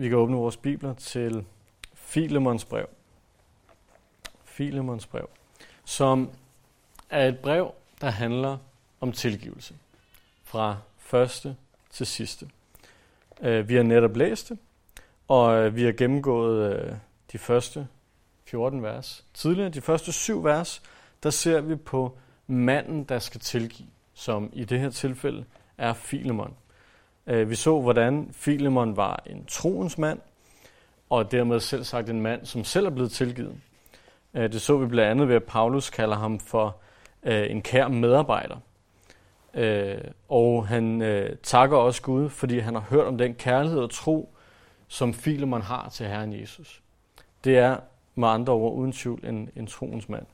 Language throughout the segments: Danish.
Vi kan åbne vores bibler til Filemons brev. Filemons brev, som er et brev, der handler om tilgivelse. Fra første til sidste. Øh, vi har netop læst det, og øh, vi har gennemgået øh, de første 14 vers. Tidligere, de første syv vers, der ser vi på manden, der skal tilgive, som i det her tilfælde er Filemon. Øh, vi så, hvordan Filemon var en troens mand, og dermed selv sagt en mand, som selv er blevet tilgivet. Øh, det så vi blandt andet ved, at Paulus kalder ham for øh, en kær medarbejder. Og han takker også Gud, fordi han har hørt om den kærlighed og tro, som Filemon har til Herren Jesus. Det er med andre ord uden tvivl en, en troens mand.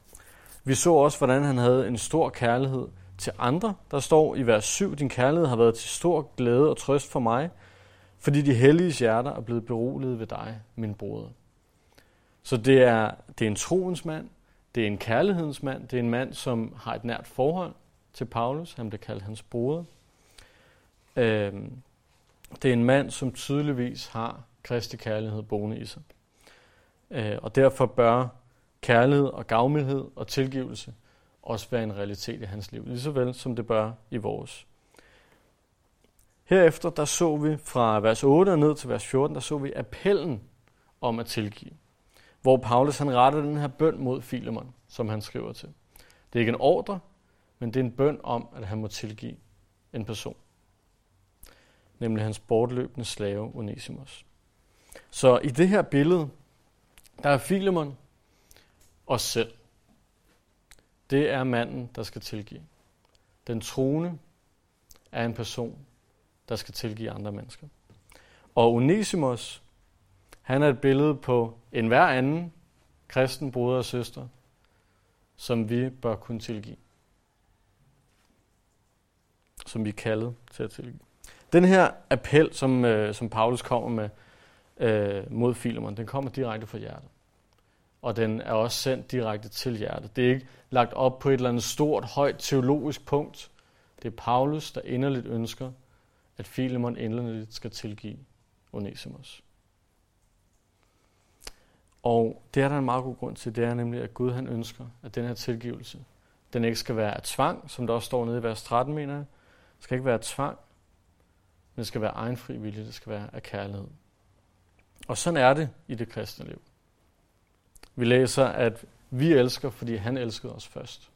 Vi så også, hvordan han havde en stor kærlighed til andre. Der står i vers 7, din kærlighed har været til stor glæde og trøst for mig, fordi de hellige hjerter er blevet beroliget ved dig, min bror. Så det er, det er en troens mand, det er en kærlighedens mand, det er en mand, som har et nært forhold til Paulus. Han bliver kaldt hans bror. Øhm, det er en mand, som tydeligvis har Kristi kærlighed boende i sig. Øh, og derfor bør kærlighed og gavmildhed og tilgivelse også være en realitet i hans liv, lige så vel som det bør i vores. Herefter der så vi fra vers 8 og ned til vers 14, der så vi appellen om at tilgive. Hvor Paulus han retter den her bøn mod Filemon, som han skriver til. Det er ikke en ordre, men det er en bøn om, at han må tilgive en person nemlig hans bortløbende slave Onesimus. Så i det her billede, der er Filemon os selv. Det er manden, der skal tilgive. Den troende er en person, der skal tilgive andre mennesker. Og Onesimus, han er et billede på en hver anden kristen bror og søster, som vi bør kunne tilgive. Som vi er kaldet til at tilgive. Den her appel, som, øh, som Paulus kommer med øh, mod Filemon, den kommer direkte fra hjertet. Og den er også sendt direkte til hjertet. Det er ikke lagt op på et eller andet stort, højt teologisk punkt. Det er Paulus, der inderligt ønsker, at Filemon inderligt skal tilgive Onesimus. Og det er der en meget god grund til, det er nemlig, at Gud han ønsker, at den her tilgivelse, den ikke skal være af tvang, som der også står nede i vers 13, mener jeg. Det skal ikke være af tvang, men det skal være egen fri vilje, det skal være af kærlighed. Og sådan er det i det kristne liv. Vi læser, at vi elsker, fordi han elskede os først.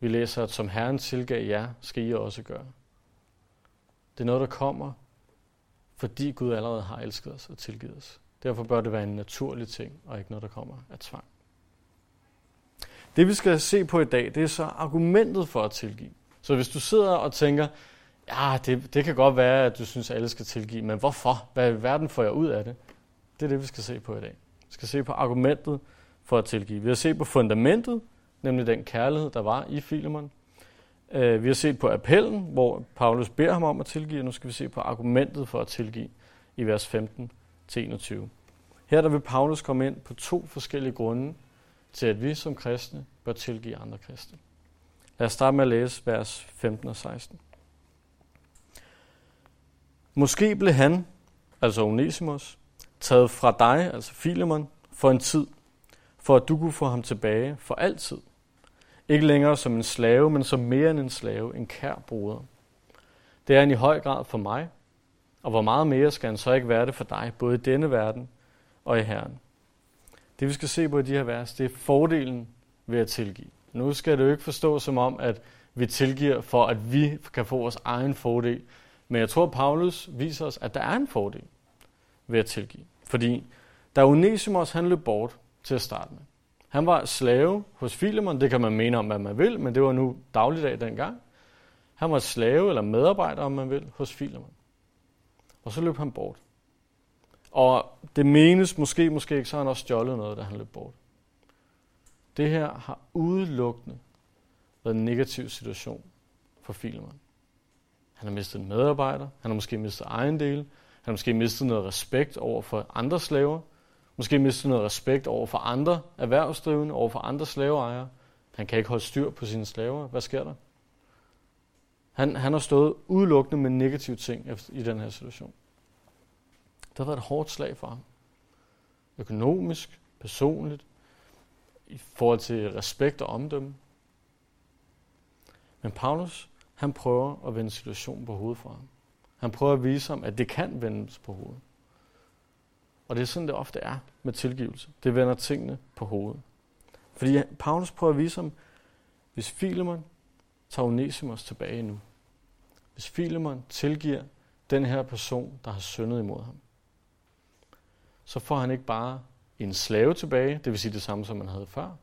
Vi læser, at som Herren tilgav jer, skal I også gøre. Det er noget, der kommer, fordi Gud allerede har elsket os og tilgivet os. Derfor bør det være en naturlig ting, og ikke noget, der kommer af tvang. Det vi skal se på i dag, det er så argumentet for at tilgive. Så hvis du sidder og tænker, ja, det, det kan godt være, at du synes, at alle skal tilgive, men hvorfor? Hvad i verden får jeg ud af det? Det er det, vi skal se på i dag. Skal se på argumentet for at tilgive. Vi har set på fundamentet, nemlig den kærlighed, der var i Filemon. Øh, vi har set på appellen, hvor Paulus beder ham om at tilgive, og nu skal vi se på argumentet for at tilgive i vers 15 til 21. Her der vil Paulus komme ind på to forskellige grunde til, at vi som kristne bør tilgive andre kristne. Lad os starte med at læse vers 15 og 16. Måske blev han, altså Onesimus, taget fra dig, altså Filemon, for en tid, for at du kunne få ham tilbage for altid. Ikke længere som en slave, men som mere end en slave, en kær broder. Det er han i høj grad for mig, og hvor meget mere skal han så ikke være det for dig, både i denne verden og i Herren. Det vi skal se på i de her vers, det er fordelen ved at tilgive. Nu skal det jo ikke forstå som om, at vi tilgiver for, at vi kan få vores egen fordel, men jeg tror, at Paulus viser os, at der er en fordel ved at tilgive. Fordi da Onesimus han løb bort til at starte med. Han var slave hos Filemon, det kan man mene om, hvad man vil, men det var nu dagligdag dengang. Han var slave eller medarbejder, om man vil, hos Filemon. Og så løb han bort. Og det menes måske, måske ikke, så har han også stjålet noget, da han løb bort. Det her har udelukkende været en negativ situation for Filemon. Han har mistet en medarbejder. Han har måske mistet ejendele. Han har måske mistet noget respekt over for andre slaver. Måske mistet noget respekt over for andre erhvervsdrivende, over for andre slaveejere. Han kan ikke holde styr på sine slaver. Hvad sker der? Han, han har stået udelukkende med negative ting i den her situation. har været et hårdt slag for ham. Økonomisk, personligt, i forhold til respekt og omdømme. Men Paulus, han prøver at vende situationen på hovedet for ham. Han prøver at vise ham, at det kan vendes på hovedet. Og det er sådan, det ofte er med tilgivelse. Det vender tingene på hovedet. Fordi Paulus prøver at vise ham, hvis Filemon tager Onesimus tilbage nu, hvis Filemon tilgiver den her person, der har syndet imod ham, så får han ikke bare en slave tilbage, det vil sige det samme, som man havde før.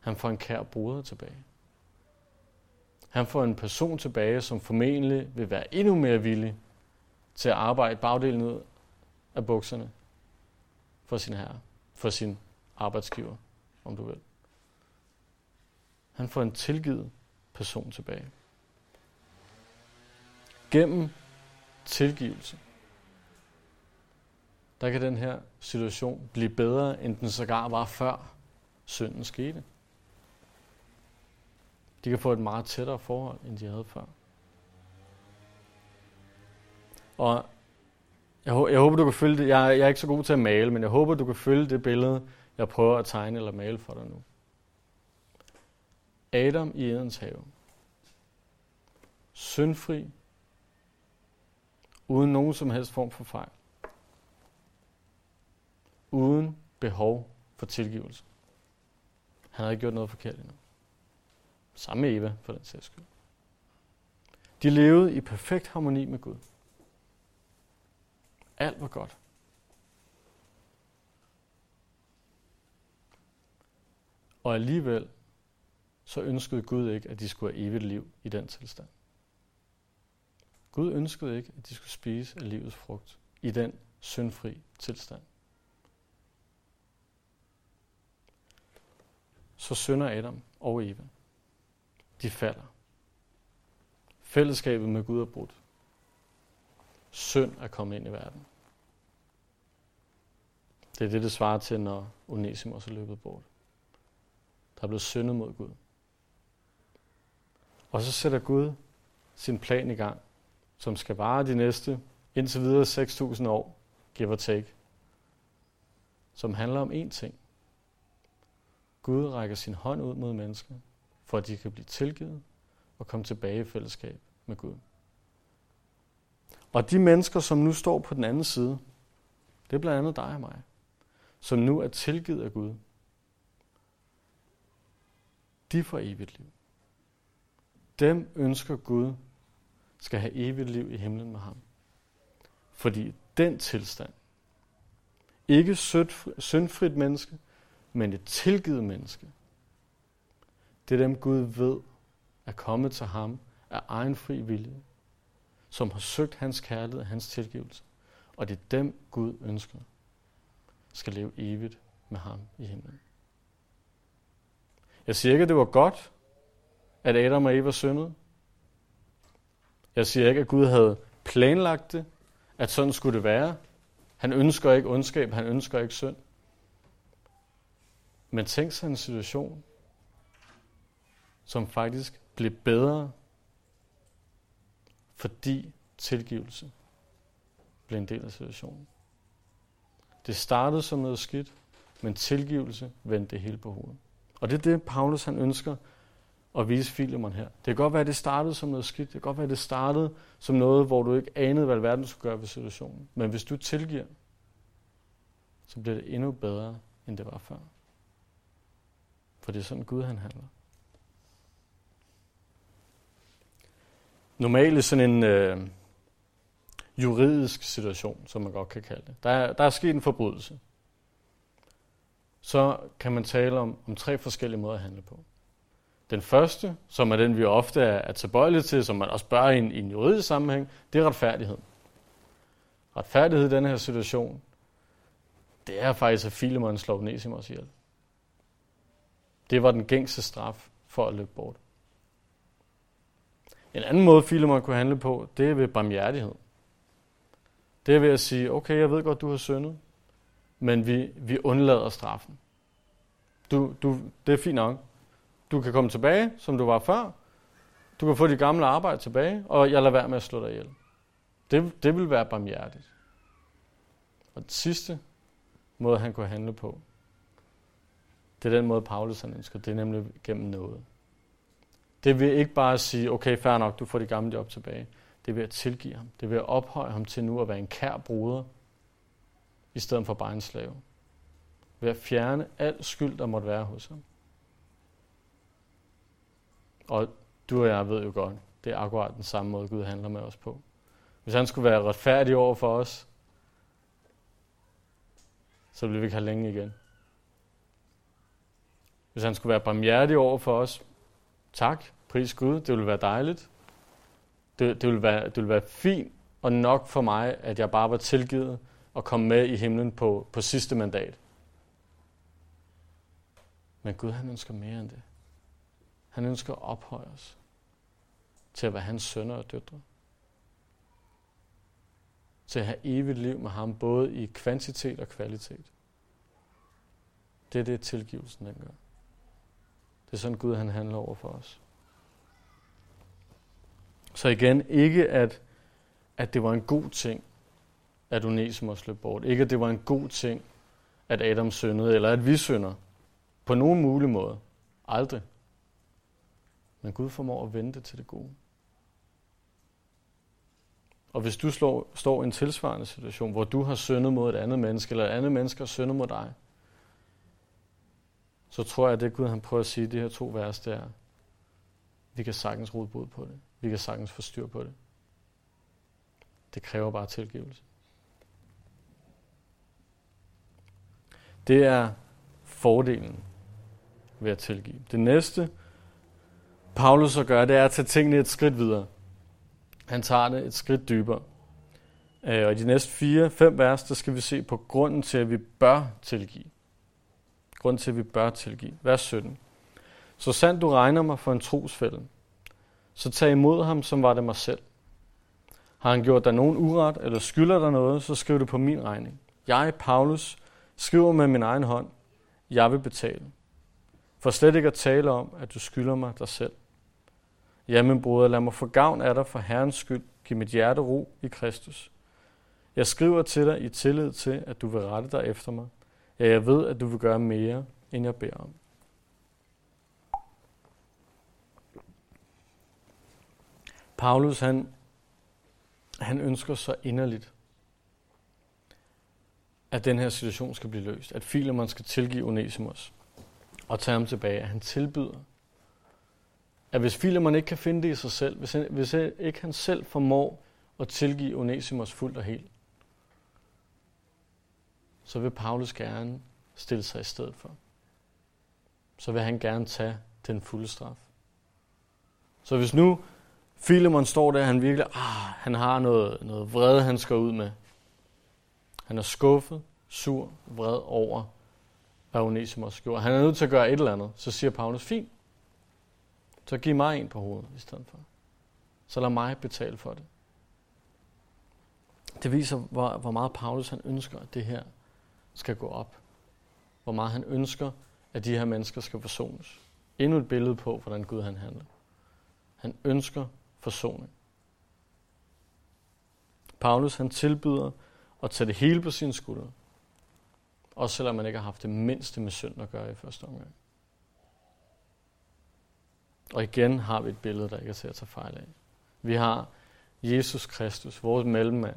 Han får en kær bruder tilbage. Han får en person tilbage, som formentlig vil være endnu mere villig til at arbejde bagdelen ud af bukserne for sin herre, for sin arbejdsgiver, om du vil. Han får en tilgivet person tilbage. Gennem tilgivelse, der kan den her situation blive bedre, end den sågar var før synden skete. De kan få et meget tættere forhold, end de havde før. Og jeg, jeg håber, du kan følge det. Jeg, jeg er ikke så god til at male, men jeg håber, du kan følge det billede, jeg prøver at tegne eller male for dig nu. Adam i Edens have. Syndfri. Uden nogen som helst form for fejl. Uden behov for tilgivelse. Han havde ikke gjort noget forkert endnu. Samme med Eva, for den sags skyld. De levede i perfekt harmoni med Gud. Alt var godt. Og alligevel så ønskede Gud ikke, at de skulle have evigt liv i den tilstand. Gud ønskede ikke, at de skulle spise af livets frugt i den syndfri tilstand. Så synder Adam og Eva. De falder. Fællesskabet med Gud er brudt. Synd er kommet ind i verden. Det er det, det svarer til, når Onesimus er løbet bort. Der er blevet syndet mod Gud. Og så sætter Gud sin plan i gang, som skal vare de næste indtil videre 6.000 år, give or take, som handler om én ting. Gud rækker sin hånd ud mod mennesker, for at de kan blive tilgivet og komme tilbage i fællesskab med Gud. Og de mennesker, som nu står på den anden side, det er blandt andet dig og mig, som nu er tilgivet af Gud. De får evigt liv. Dem ønsker Gud skal have evigt liv i himlen med ham. Fordi den tilstand, ikke syndfrit menneske, men et tilgivet menneske, det er dem Gud ved er kommet til ham af egen fri vilje, som har søgt hans kærlighed og hans tilgivelse. Og det er dem Gud ønsker skal leve evigt med ham i himlen. Jeg siger ikke, at det var godt, at Adam og Eva syndede. Jeg siger ikke, at Gud havde planlagt det, at sådan skulle det være. Han ønsker ikke ondskab, han ønsker ikke synd. Men tænk sig en situation, som faktisk blev bedre, fordi tilgivelse blev en del af situationen. Det startede som noget skidt, men tilgivelse vendte det hele på hovedet. Og det er det, Paulus han ønsker at vise Filemon her. Det kan godt være, at det startede som noget skidt. Det kan godt være, at det startede som noget, hvor du ikke anede, hvad verden skulle gøre ved situationen. Men hvis du tilgiver, så bliver det endnu bedre, end det var før. For det er sådan, Gud han handler. Normalt sådan en øh, juridisk situation, som man godt kan kalde det, der er, der er sket en forbrydelse. Så kan man tale om, om tre forskellige måder at handle på. Den første, som er den, vi ofte er, er tilbøjelige til, som man også bør i en, i en juridisk sammenhæng, det er retfærdighed. Retfærdighed i den her situation, det er faktisk, at Filemon slår Onesimus ihjel. Det var den gængse straf for at løbe bort. En anden måde, Filemon kunne handle på, det er ved barmhjertighed. Det er ved at sige, okay, jeg ved godt, du har syndet, men vi, vi undlader straffen. Du, du, det er fint nok. Du kan komme tilbage, som du var før. Du kan få dit gamle arbejde tilbage, og jeg lader være med at slå dig ihjel. Det, det vil være barmhjertigt. Og den sidste måde, han kunne handle på, det er den måde, Paulus han ønsker. Det er nemlig gennem noget. Det vil ikke bare sige, okay, fair nok, du får de gamle job tilbage. Det vil at tilgive ham. Det vil at ophøje ham til nu at være en kær bruder, i stedet for bare en slave. Ved at fjerne al skyld, der måtte være hos ham. Og du og jeg ved jo godt, det er akkurat den samme måde, Gud handler med os på. Hvis han skulle være retfærdig over for os, så ville vi ikke have længe igen. Hvis han skulle være barmhjertig over for os, tak, pris Gud, det ville være dejligt. Det, det, ville være, det ville være fint og nok for mig, at jeg bare var tilgivet og kom med i himlen på, på sidste mandat. Men Gud, han ønsker mere end det. Han ønsker at ophøje os til at være hans sønner og døtre. Til at have evigt liv med ham, både i kvantitet og kvalitet. Det er det, tilgivelsen den gør. Det er sådan Gud, han handler over for os. Så igen, ikke at, at det var en god ting, at Onesimus løb bort. Ikke at det var en god ting, at Adam syndede, eller at vi synder. På nogen mulig måde. Aldrig. Men Gud formår at vente til det gode. Og hvis du slår, står i en tilsvarende situation, hvor du har syndet mod et andet menneske, eller et andet menneske har syndet mod dig, så tror jeg, at det Gud han prøver at sige i de her to vers, det er, vi kan sagtens rode bod på det. Vi kan sagtens få styr på det. Det kræver bare tilgivelse. Det er fordelen ved at tilgive. Det næste, Paulus så gør, det er at tage tingene et skridt videre. Han tager det et skridt dybere. Øh, og i de næste fire, fem vers, der skal vi se på grunden til, at vi bør tilgive. Grund til, at vi bør tilgive. Vers 17. Så sandt du regner mig for en trosfælde, så tag imod ham, som var det mig selv. Har han gjort dig nogen uret, eller skylder dig noget, så skriv det på min regning. Jeg, Paulus, skriver med min egen hånd, jeg vil betale. For slet ikke at tale om, at du skylder mig dig selv. Ja, min broder, lad mig få gavn af dig for Herrens skyld. Giv mit hjerte ro i Kristus. Jeg skriver til dig i tillid til, at du vil rette dig efter mig. Ja, jeg ved, at du vil gøre mere, end jeg beder om. Paulus, han, han ønsker så inderligt, at den her situation skal blive løst. At Filemon skal tilgive Onesimus og tage ham tilbage. At han tilbyder, at hvis Filemon ikke kan finde det i sig selv, hvis, han, hvis ikke han selv formår at tilgive Onesimus fuldt og helt, så vil Paulus gerne stille sig i stedet for. Så vil han gerne tage den fulde straf. Så hvis nu Filemon står der, han virkelig, ah, han har noget, noget vrede, han skal ud med. Han er skuffet, sur, vred over, hvad Onesimus gjorde. Han er nødt til at gøre et eller andet. Så siger Paulus, fint, så giv mig en på hovedet i stedet for. Så lad mig betale for det. Det viser, hvor, hvor meget Paulus han ønsker, at det her skal gå op. Hvor meget han ønsker, at de her mennesker skal forsones. Endnu et billede på, hvordan Gud han handler. Han ønsker forsoning. Paulus han tilbyder at tage det hele på sine skuldre. Også selvom man ikke har haft det mindste med synd at gøre i første omgang. Og igen har vi et billede, der ikke er til at tage fejl af. Vi har Jesus Kristus, vores mellemmand,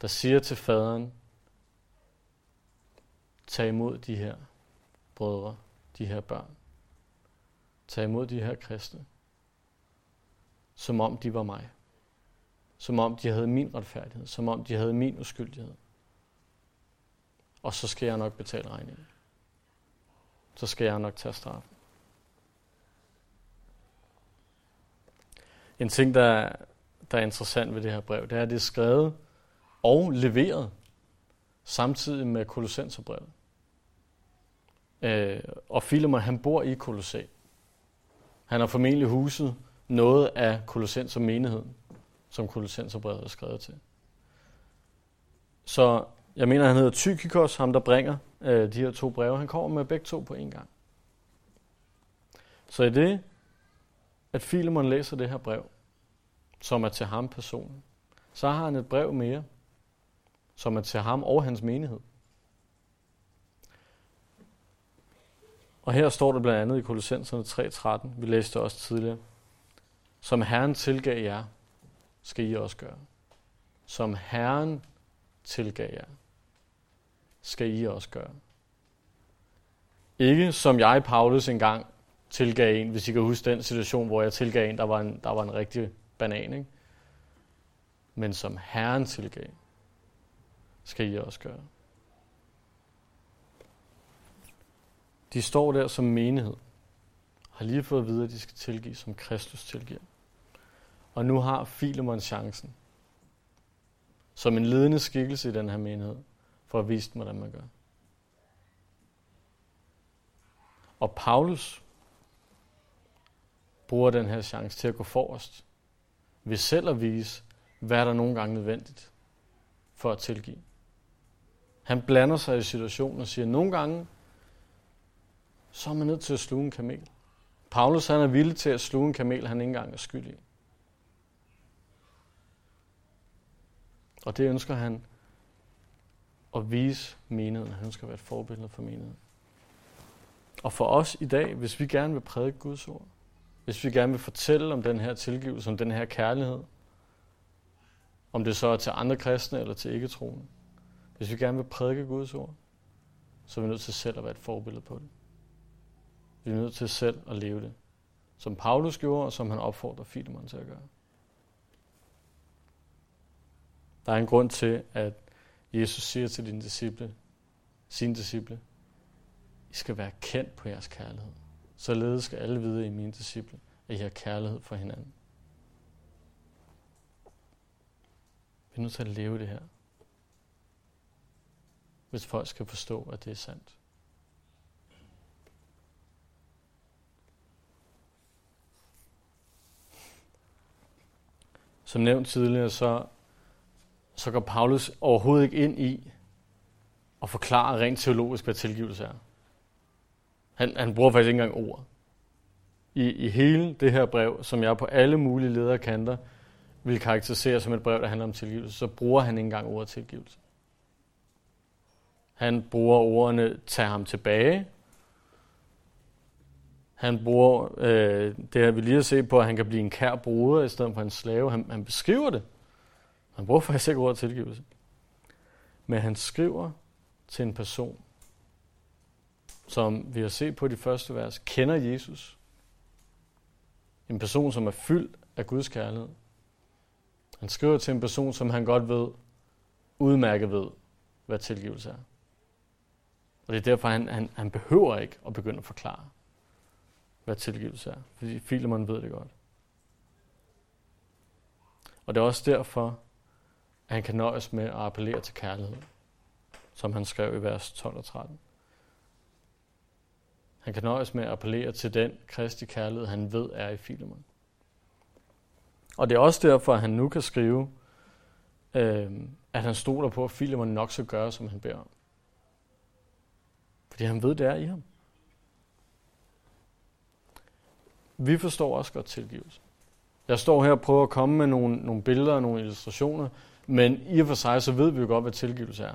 der siger til faderen, tag imod de her brødre, de her børn. Tag imod de her kristne, som om de var mig. Som om de havde min retfærdighed, som om de havde min uskyldighed. Og så skal jeg nok betale regningen. Så skal jeg nok tage straffen. En ting, der, der er interessant ved det her brev, det er, at det er skrevet og leveret samtidig med Kolossenserbrevet. Øh, og Philemon, han bor i Kolossæ. Han har formentlig huset noget af Kolossenser menigheden, som Kolossenserbrevet er skrevet til. Så jeg mener, han hedder Tykikos, ham der bringer øh, de her to breve. Han kommer med begge to på en gang. Så i det, at Filemon læser det her brev, som er til ham personen, så har han et brev mere, som er til ham og hans menighed. Og her står der blandt andet i Kolossenserne 3.13, vi læste også tidligere, som Herren tilgav jer, skal I også gøre. Som Herren tilgav jer, skal I også gøre. Ikke som jeg, Paulus, engang tilgav en, hvis I kan huske den situation, hvor jeg tilgav en, der var en, der var en rigtig banan, ikke? Men som Herren tilgav, skal I også gøre. De står der som menighed, har lige fået at vide, at de skal tilgive, som Kristus tilgiver. Og nu har Filemon chancen, som en ledende skikkelse i den her menighed, for at vise dem, hvordan man gør. Og Paulus bruger den her chance til at gå forrest, ved selv at vise, hvad der nogle gange nødvendigt for at tilgive. Han blander sig i situationen og siger, at nogle gange, så er man nødt til at sluge en kamel. Paulus han er villig til at sluge en kamel, han ikke engang er skyldig. Og det ønsker han at vise menigheden. Han ønsker at være et forbillede for menigheden. Og for os i dag, hvis vi gerne vil prædike Guds ord, hvis vi gerne vil fortælle om den her tilgivelse, om den her kærlighed, om det så er til andre kristne eller til ikke-troende, hvis vi gerne vil prædike Guds ord, så er vi nødt til selv at være et forbillede på det. Vi er nødt til selv at leve det, som Paulus gjorde, og som han opfordrer Filemon til at gøre. Der er en grund til, at Jesus siger til dine disciple, sine disciple, I skal være kendt på jeres kærlighed. Således skal alle vide i mine disciple, at I har kærlighed for hinanden. Vi er nødt til at leve det her, hvis folk skal forstå, at det er sandt. Som nævnt tidligere, så, så går Paulus overhovedet ikke ind i at forklare rent teologisk, hvad tilgivelse er. Han, han bruger faktisk ikke engang ord. I, I hele det her brev, som jeg på alle mulige lederkanter vil karakterisere som et brev, der handler om tilgivelse, så bruger han ikke engang ordet tilgivelse. Han bruger ordene, tag ham tilbage. Han bruger øh, det har vi lige har set på, at han kan blive en kær bruder i stedet for en slave. Han, han beskriver det. Han bruger faktisk ikke ordet tilgivelse. Men han skriver til en person, som vi har set på de første vers, kender Jesus. En person, som er fyldt af Guds kærlighed. Han skriver til en person, som han godt ved, udmærket ved, hvad tilgivelse er. Og det er derfor, han, han, han behøver ikke at begynde at forklare, hvad tilgivelse er. Fordi Filemon ved det godt. Og det er også derfor, at han kan nøjes med at appellere til kærlighed, som han skrev i vers 12 og 13. Han kan nøjes med at appellere til den kristi kærlighed, han ved er i Filemon. Og det er også derfor, at han nu kan skrive, øh, at han stoler på, at Filemon nok skal gøre, som han beder om. Fordi han ved, det er i ham. Vi forstår også godt tilgivelse. Jeg står her og prøver at komme med nogle, nogle billeder og nogle illustrationer, men i og for sig, så ved vi jo godt, hvad tilgivelse er.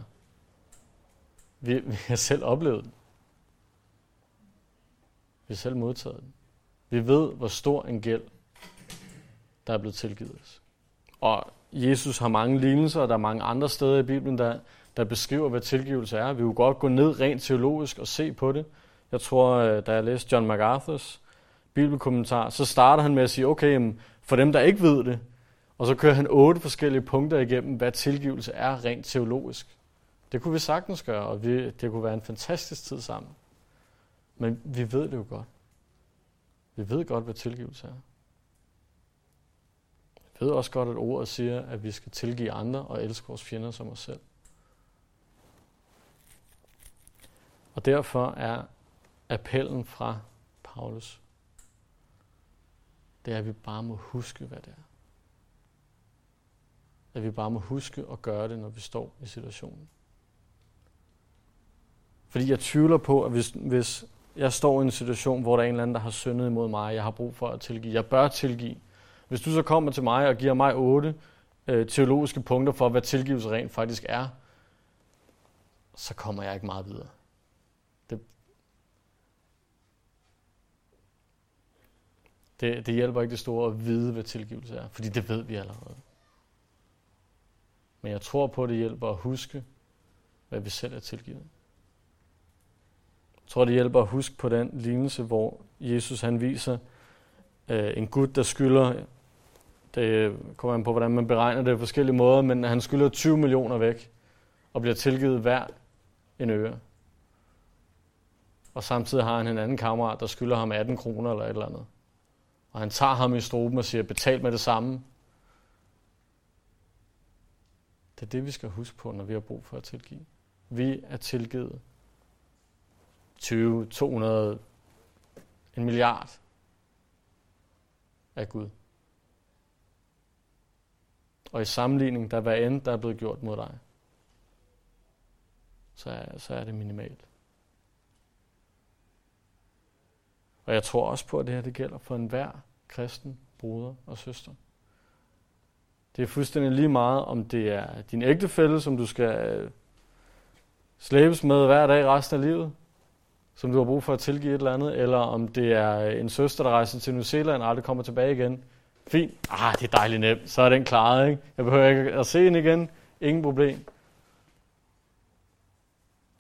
Vi, vi har selv oplevet den. Vi har selv modtaget den. Vi ved, hvor stor en gæld, der er blevet tilgivet os. Og Jesus har mange lignelser, og der er mange andre steder i Bibelen, der, der beskriver, hvad tilgivelse er. Vi vil godt gå ned rent teologisk og se på det. Jeg tror, øh, da jeg læste John MacArthurs bibelkommentar, så starter han med at sige, okay, for dem, der ikke ved det, og så kører han otte forskellige punkter igennem, hvad tilgivelse er rent teologisk. Det kunne vi sagtens gøre, og vi, det kunne være en fantastisk tid sammen. Men vi ved det jo godt. Vi ved godt, hvad tilgivelse er. Vi ved også godt, at ordet siger, at vi skal tilgive andre og elske vores fjender som os selv. Og derfor er appellen fra Paulus, det er, at vi bare må huske, hvad det er. At vi bare må huske at gøre det, når vi står i situationen. Fordi jeg tvivler på, at hvis, hvis jeg står i en situation, hvor der er en eller anden, der har syndet imod mig, jeg har brug for at tilgive, jeg bør tilgive. Hvis du så kommer til mig og giver mig otte øh, teologiske punkter for, hvad tilgivelse rent faktisk er, så kommer jeg ikke meget videre. Det, det hjælper ikke det store at vide, hvad tilgivelse er, fordi det ved vi allerede. Men jeg tror på, at det hjælper at huske, hvad vi selv er tilgivet. Jeg tror, det hjælper at huske på den lignelse, hvor Jesus han viser øh, en Gud, der skylder, det kommer an på, hvordan man beregner det på forskellige måder, men han skylder 20 millioner væk og bliver tilgivet hver en øre. Og samtidig har han en anden kammerat, der skylder ham 18 kroner eller et eller andet. Og han tager ham i struben og siger, betal med det samme. Det er det, vi skal huske på, når vi har brug for at tilgive. Vi er tilgivet 20, 200, en milliard af Gud. Og i sammenligning, der hvad end der er blevet gjort mod dig, så er, så er det minimalt. Og jeg tror også på, at det her det gælder for enhver kristen bruder og søster. Det er fuldstændig lige meget, om det er din ægtefælle, som du skal øh, slæbes med hver dag resten af livet, som du har brug for at tilgive et eller andet, eller om det er øh, en søster, der rejser til New Zealand og aldrig kommer tilbage igen. Fint. Ah, det er dejligt nemt. Så er den klaret, ikke? Jeg behøver ikke at se hende igen. Ingen problem.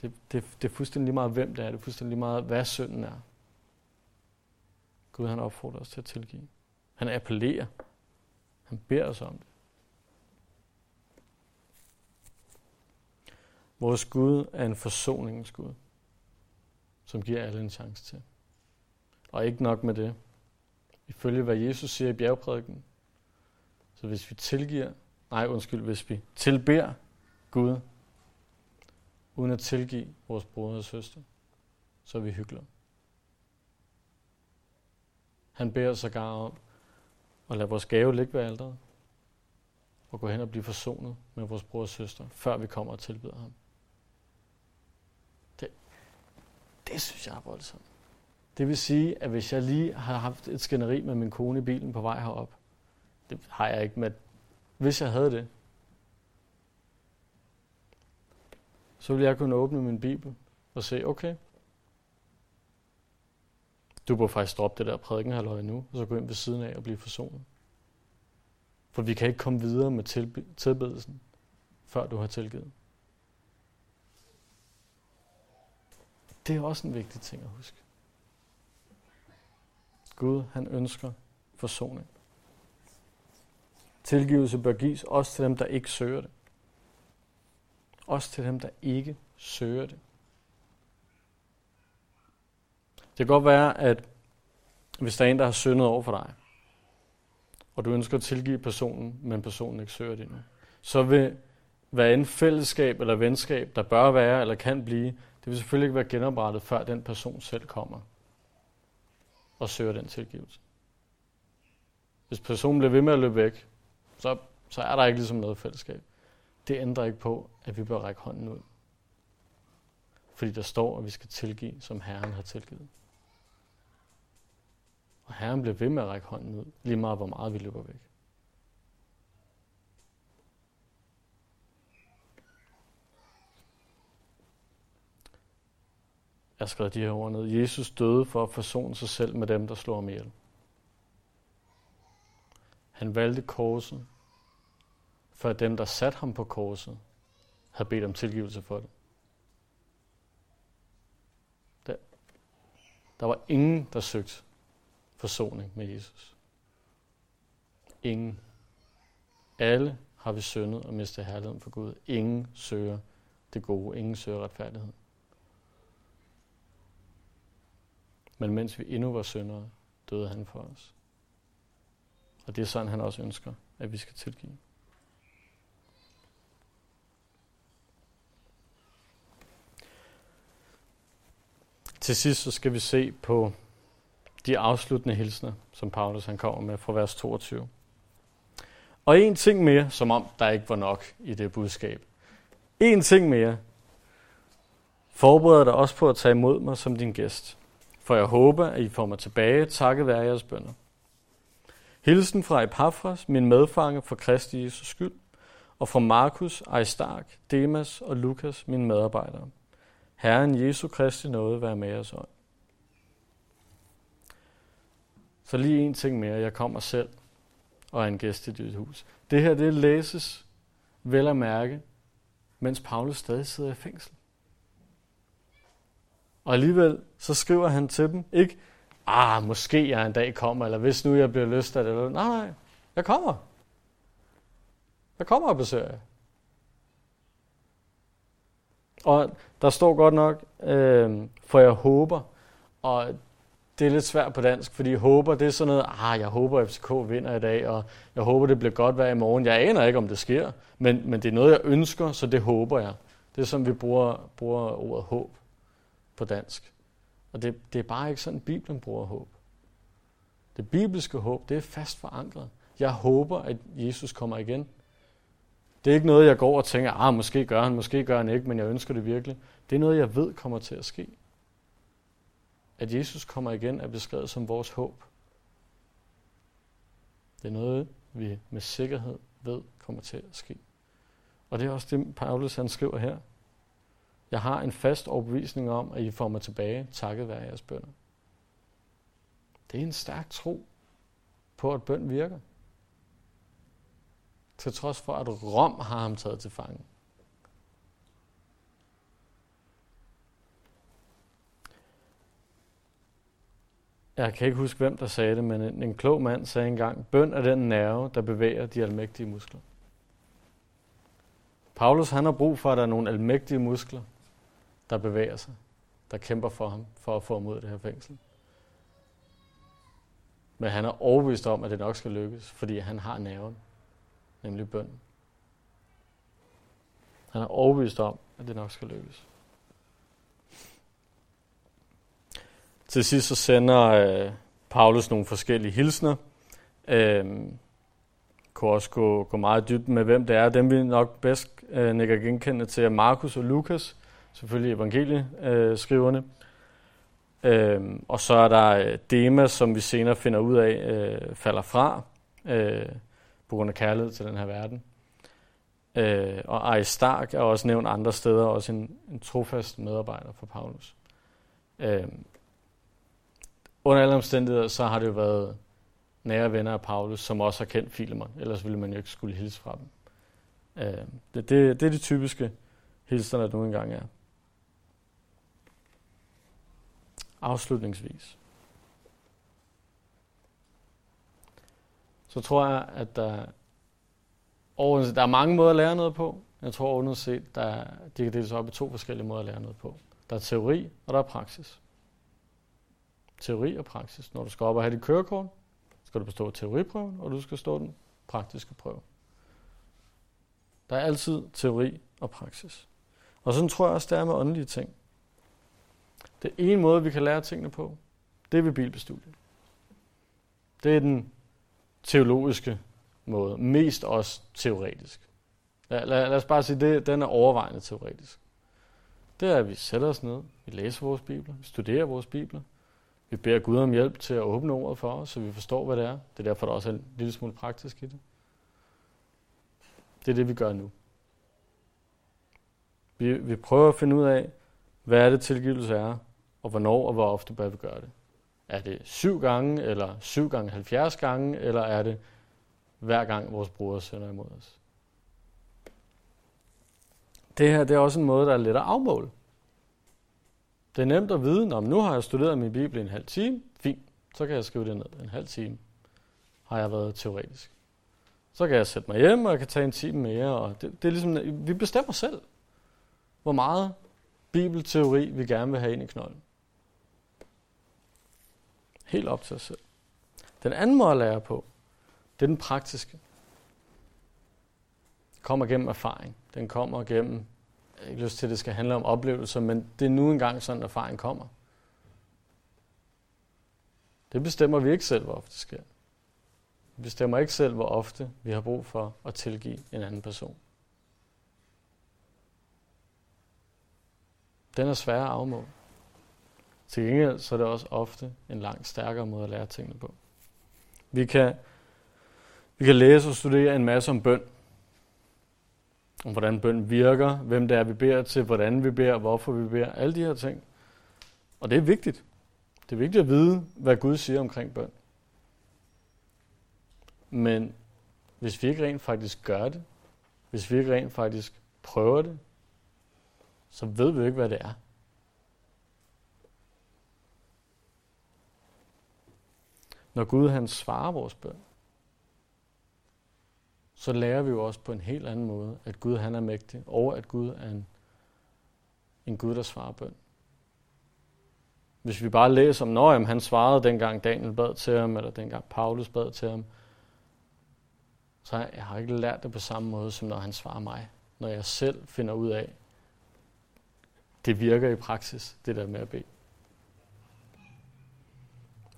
Det, det, det er fuldstændig lige meget, hvem det er. Det er fuldstændig lige meget, hvad synden er. Gud han opfordrer os til at tilgive. Han appellerer. Han beder os om det. Vores Gud er en forsoningens Gud, som giver alle en chance til. Og ikke nok med det. Ifølge hvad Jesus siger i bjergprædiken, så hvis vi tilgiver, nej undskyld, hvis vi tilbeder Gud, uden at tilgive vores brødre og søster, så er vi hyggelige. Han beder sig sågar om at lade vores gave ligge ved alderet, og gå hen og blive forsonet med vores bror og søster, før vi kommer og tilbyder ham. Det, det synes jeg er voldsomt. Det vil sige, at hvis jeg lige har haft et skænderi med min kone i bilen på vej herop, det har jeg ikke med. Hvis jeg havde det, så ville jeg kunne åbne min bibel og se, okay, du burde faktisk droppe det der prædikenhalvøje nu, og så gå ind ved siden af og blive forsonet. For vi kan ikke komme videre med tilbedelsen, før du har tilgivet. Det er også en vigtig ting at huske. Gud, han ønsker forsoning. Tilgivelse bør gives også til dem, der ikke søger det. Også til dem, der ikke søger det. Det kan godt være, at hvis der er en, der har syndet over for dig, og du ønsker at tilgive personen, men personen ikke søger det nu, så vil hvad en fællesskab eller venskab, der bør være eller kan blive, det vil selvfølgelig ikke være genoprettet, før den person selv kommer og søger den tilgivelse. Hvis personen bliver ved med at løbe væk, så, så er der ikke ligesom noget fællesskab. Det ændrer ikke på, at vi bør række hånden ud. Fordi der står, at vi skal tilgive, som Herren har tilgivet. Og Herren bliver ved med at række hånden ud, lige meget hvor meget vi løber væk. Jeg har skrevet de her ord ned. Jesus døde for at forsone sig selv med dem, der slår ham ihjel. Han valgte korset, for at dem, der satte ham på korset, havde bedt om tilgivelse for det. Der, der var ingen, der søgte forsoning med Jesus. Ingen. Alle har vi syndet og mistet herligheden for Gud. Ingen søger det gode. Ingen søger retfærdighed. Men mens vi endnu var syndere, døde han for os. Og det er sådan, han også ønsker, at vi skal tilgive. Til sidst så skal vi se på de afsluttende hilsner, som Paulus han kommer med fra vers 22. Og en ting mere, som om der ikke var nok i det budskab. En ting mere. Forbered dig også på at tage imod mig som din gæst. For jeg håber, at I får mig tilbage, takket være jeres bønder. Hilsen fra Epaphras, min medfange for Kristi Jesus skyld, og fra Markus, Aristark, Demas og Lukas, mine medarbejdere. Herren Jesu Kristi nåde være med os. Så lige en ting mere. Jeg kommer selv og er en gæst i dit hus. Det her, det læses vel at mærke, mens Paulus stadig sidder i fængsel. Og alligevel, så skriver han til dem, ikke, ah, måske jeg en dag kommer, eller hvis nu jeg bliver lyst af det. Eller, nej, nej, jeg kommer. Jeg kommer og besøger jer. Og der står godt nok, øh, for jeg håber, og det er lidt svært på dansk, fordi håber, det er sådan noget, ah, jeg håber, FCK vinder i dag, og jeg håber, det bliver godt vejr i morgen. Jeg aner ikke, om det sker, men, men det er noget, jeg ønsker, så det håber jeg. Det er som vi bruger, bruger ordet håb på dansk. Og det, det er bare ikke sådan, Bibelen bruger håb. Det bibelske håb, det er fast forankret. Jeg håber, at Jesus kommer igen. Det er ikke noget, jeg går og tænker, ah, måske gør han, måske gør han ikke, men jeg ønsker det virkelig. Det er noget, jeg ved kommer til at ske. At Jesus kommer igen er beskrevet som vores håb. Det er noget, vi med sikkerhed ved kommer til at ske. Og det er også det, Paulus han skriver her. Jeg har en fast overbevisning om, at I får mig tilbage, takket være jeres bønder. Det er en stærk tro på, at bøn virker. Til trods for, at Rom har ham taget til fange. Jeg kan ikke huske, hvem der sagde det, men en, en klog mand sagde engang, bøn er den nerve, der bevæger de almægtige muskler. Paulus han har brug for, at der er nogle almægtige muskler, der bevæger sig, der kæmper for ham, for at få ham ud af det her fængsel. Men han er overbevist om, at det nok skal lykkes, fordi han har nerven, nemlig bønden. Han er overbevist om, at det nok skal lykkes. Til sidst så sender øh, Paulus nogle forskellige hilsner. Øh, kunne også gå, gå meget dybt med, hvem det er. Dem vi nok bedst øh, nikker genkende til er Markus og Lukas, selvfølgelig evangelieskriverne. Øh, og så er der øh, Demas, som vi senere finder ud af, øh, falder fra øh, på grund af kærlighed til den her verden. Øh, og Aristark er også nævnt andre steder, også en, en trofast medarbejder for Paulus. Øh, under alle omstændigheder, så har det jo været nære venner af Paulus, som også har kendt Filemon, ellers ville man jo ikke skulle hilse fra dem. Øh, det, det, det er de typiske hilsner, der nu engang er. Afslutningsvis. Så tror jeg, at der, overset, der er mange måder at lære noget på. Jeg tror underset, der, de kan deles op i to forskellige måder at lære noget på. Der er teori, og der er praksis teori og praksis. Når du skal op og have dit kørekort, skal du bestå teoriprøven, og du skal stå den praktiske prøve. Der er altid teori og praksis. Og sådan tror jeg også, det er med åndelige ting. Det ene måde, vi kan lære tingene på, det er ved bibelstudiet. Det er den teologiske måde. Mest også teoretisk. Lad, lad, lad os bare sige, det, den er overvejende teoretisk. Det er, at vi sætter os ned, vi læser vores bibler, vi studerer vores bibler, vi beder Gud om hjælp til at åbne ordet for os, så vi forstår, hvad det er. Det er derfor, der også er en lille smule praktisk i det. Det er det, vi gør nu. Vi, vi prøver at finde ud af, hvad er det tilgivelse er, og hvornår og hvor ofte bør vi gøre det. Er det syv gange, eller syv gange 70 gange, eller er det hver gang vores bror sender imod os? Det her det er også en måde, der er let at afmåle. Det er nemt at vide, om nu har jeg studeret min bibel en halv time. Fint, så kan jeg skrive det ned. En halv time har jeg været teoretisk. Så kan jeg sætte mig hjem, og jeg kan tage en time mere. Og det, det er ligesom, vi bestemmer selv, hvor meget bibelteori vi gerne vil have ind i knolden. Helt op til os selv. Den anden måde at lære på, det er den praktiske. Den kommer gennem erfaring. Den kommer gennem ikke lyst til, at det skal handle om oplevelser, men det er nu engang sådan, at erfaring kommer. Det bestemmer vi ikke selv, hvor ofte det sker. Vi bestemmer ikke selv, hvor ofte vi har brug for at tilgive en anden person. Den er svær at afmåle. Til gengæld så er det også ofte en langt stærkere måde at lære tingene på. Vi kan, vi kan læse og studere en masse om bøn om hvordan bøn virker, hvem det er, vi beder til, hvordan vi beder, hvorfor vi beder, alle de her ting. Og det er vigtigt. Det er vigtigt at vide, hvad Gud siger omkring bøn. Men hvis vi ikke rent faktisk gør det, hvis vi ikke rent faktisk prøver det, så ved vi ikke, hvad det er. Når Gud han svarer vores bøn, så lærer vi jo også på en helt anden måde, at Gud han er mægtig, og at Gud er en, en Gud, der svarer bøn. Hvis vi bare læser om, når han svarede dengang Daniel bad til ham, eller dengang Paulus bad til ham, så jeg har ikke lært det på samme måde, som når han svarer mig. Når jeg selv finder ud af, det virker i praksis, det der med at bede.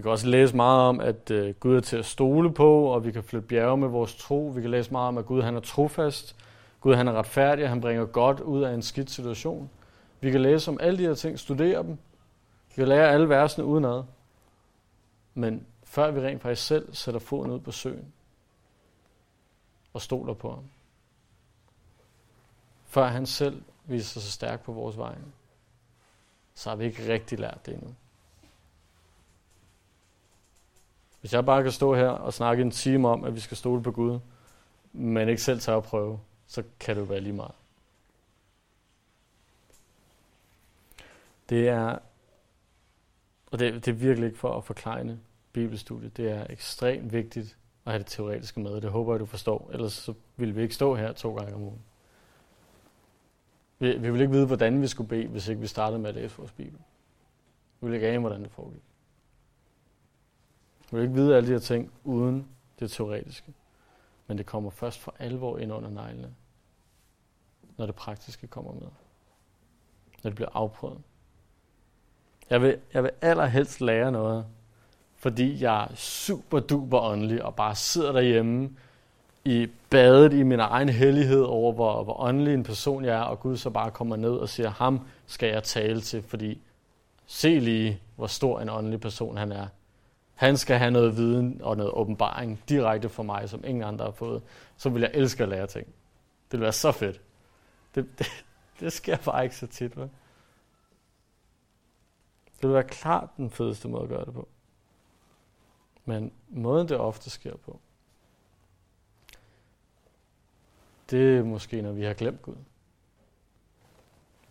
Vi kan også læse meget om, at øh, Gud er til at stole på, og vi kan flytte bjerge med vores tro. Vi kan læse meget om, at Gud han er trofast. Gud han er retfærdig, og han bringer godt ud af en skidt situation. Vi kan læse om alle de her ting, studere dem. Vi kan lære alle versene udenad. Men før vi rent faktisk selv sætter foden ud på søen og stoler på ham. Før han selv viser sig stærk på vores vejen, så har vi ikke rigtig lært det endnu. Hvis jeg bare kan stå her og snakke en time om, at vi skal stole på Gud, men ikke selv tage at prøve, så kan det jo være lige meget. Det er, og det, det er virkelig ikke for at forklejne bibelstudiet, det er ekstremt vigtigt at have det teoretiske med. Det håber jeg, du forstår. Ellers så ville vi ikke stå her to gange om ugen. Vi, vi ville ikke vide, hvordan vi skulle bede, hvis ikke vi startede med at læse vores Bibel. Vi ville ikke ane, hvordan det foregik. Du vil ikke vide alle de her ting uden det teoretiske. Men det kommer først for alvor ind under neglene, når det praktiske kommer med. Når det bliver afprøvet. Jeg vil, jeg vil allerhelst lære noget, fordi jeg er super duper åndelig og bare sidder derhjemme i badet i min egen hellighed over, hvor, hvor åndelig en person jeg er, og Gud så bare kommer ned og siger, ham skal jeg tale til, fordi se lige, hvor stor en åndelig person han er. Han skal have noget viden og noget åbenbaring direkte for mig, som ingen andre har fået. Så vil jeg elske at lære ting. Det vil være så fedt. Det, det, det sker bare ikke så tit, vel? Det vil være klart den fedeste måde at gøre det på. Men måden det ofte sker på, det er måske, når vi har glemt Gud.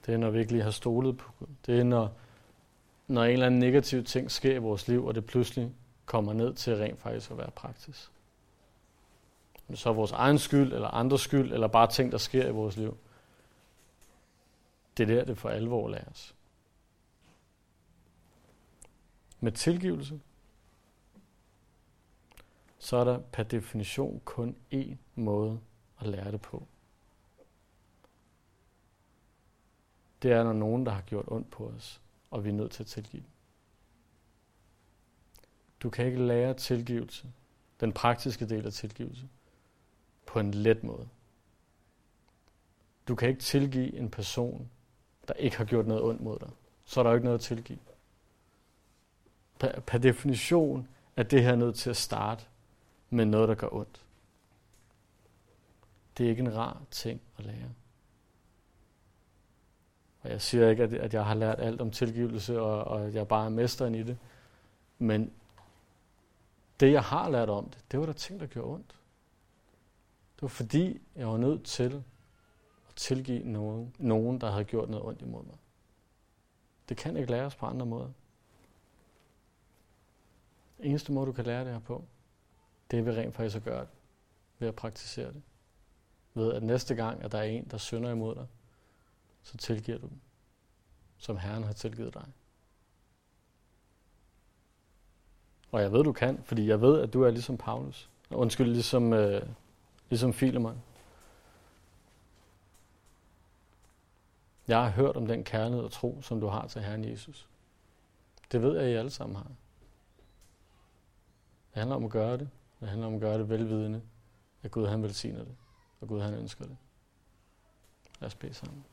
Det er, når vi ikke lige har stolet på Gud. Det er, når, når en eller anden negativ ting sker i vores liv, og det pludselig kommer ned til rent faktisk at være praksis. Om det så er vores egen skyld, eller andres skyld, eller bare ting, der sker i vores liv. Det er der, det for alvor læres. Med tilgivelse, så er der per definition kun én måde at lære det på. Det er, når nogen, der har gjort ondt på os, og vi er nødt til at tilgive dem. Du kan ikke lære tilgivelse, den praktiske del af tilgivelse, på en let måde. Du kan ikke tilgive en person, der ikke har gjort noget ondt mod dig. Så er der jo ikke noget at tilgive. Per, per definition er det her nødt til at starte med noget, der gør ondt. Det er ikke en rar ting at lære. Og jeg siger ikke, at jeg har lært alt om tilgivelse, og, og jeg bare er mesteren i det. Men det, jeg har lært om det, det var der ting, der gjorde ondt. Det var fordi, jeg var nødt til at tilgive nogen, nogen, der havde gjort noget ondt imod mig. Det kan ikke læres på andre måder. Eneste måde, du kan lære det her på, det er ved rent faktisk at gøre det. Ved at praktisere det. Ved at næste gang, at der er en, der synder imod dig, så tilgiver du dem, som Herren har tilgivet dig. Og jeg ved, du kan, fordi jeg ved, at du er ligesom Paulus. Undskyld, ligesom, øh, ligesom Filemon. Jeg har hørt om den kærlighed og tro, som du har til Herren Jesus. Det ved jeg, at I alle sammen har. Det handler om at gøre det. Det handler om at gøre det velvidende, at Gud han velsigner det, og Gud han ønsker det. Lad os bede sammen.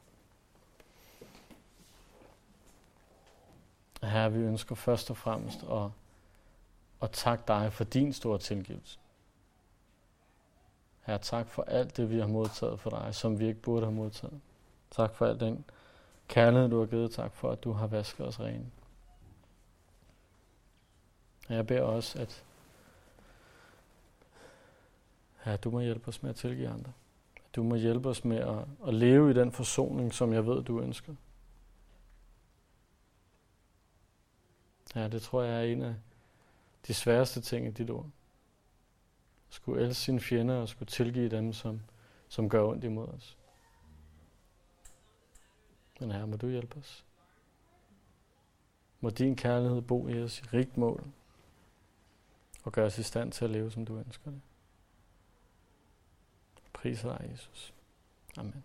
Herre, vi ønsker først og fremmest at og tak dig for din store tilgivelse. Herre, tak for alt det, vi har modtaget for dig, som vi ikke burde have modtaget. Tak for al den kærlighed, du har givet. Tak for, at du har vasket os rene. Og jeg beder også, at herre, du må hjælpe os med at tilgive andre. Du må hjælpe os med at, at leve i den forsoning, som jeg ved, du ønsker. Ja, det tror jeg er en af de sværeste ting i dit ord. Skulle elske sine fjender og skulle tilgive dem, som, som gør ondt imod os. Men her må du hjælpe os. Må din kærlighed bo i os i rigt mål og gøre os i stand til at leve, som du ønsker det. Priser dig, Jesus. Amen.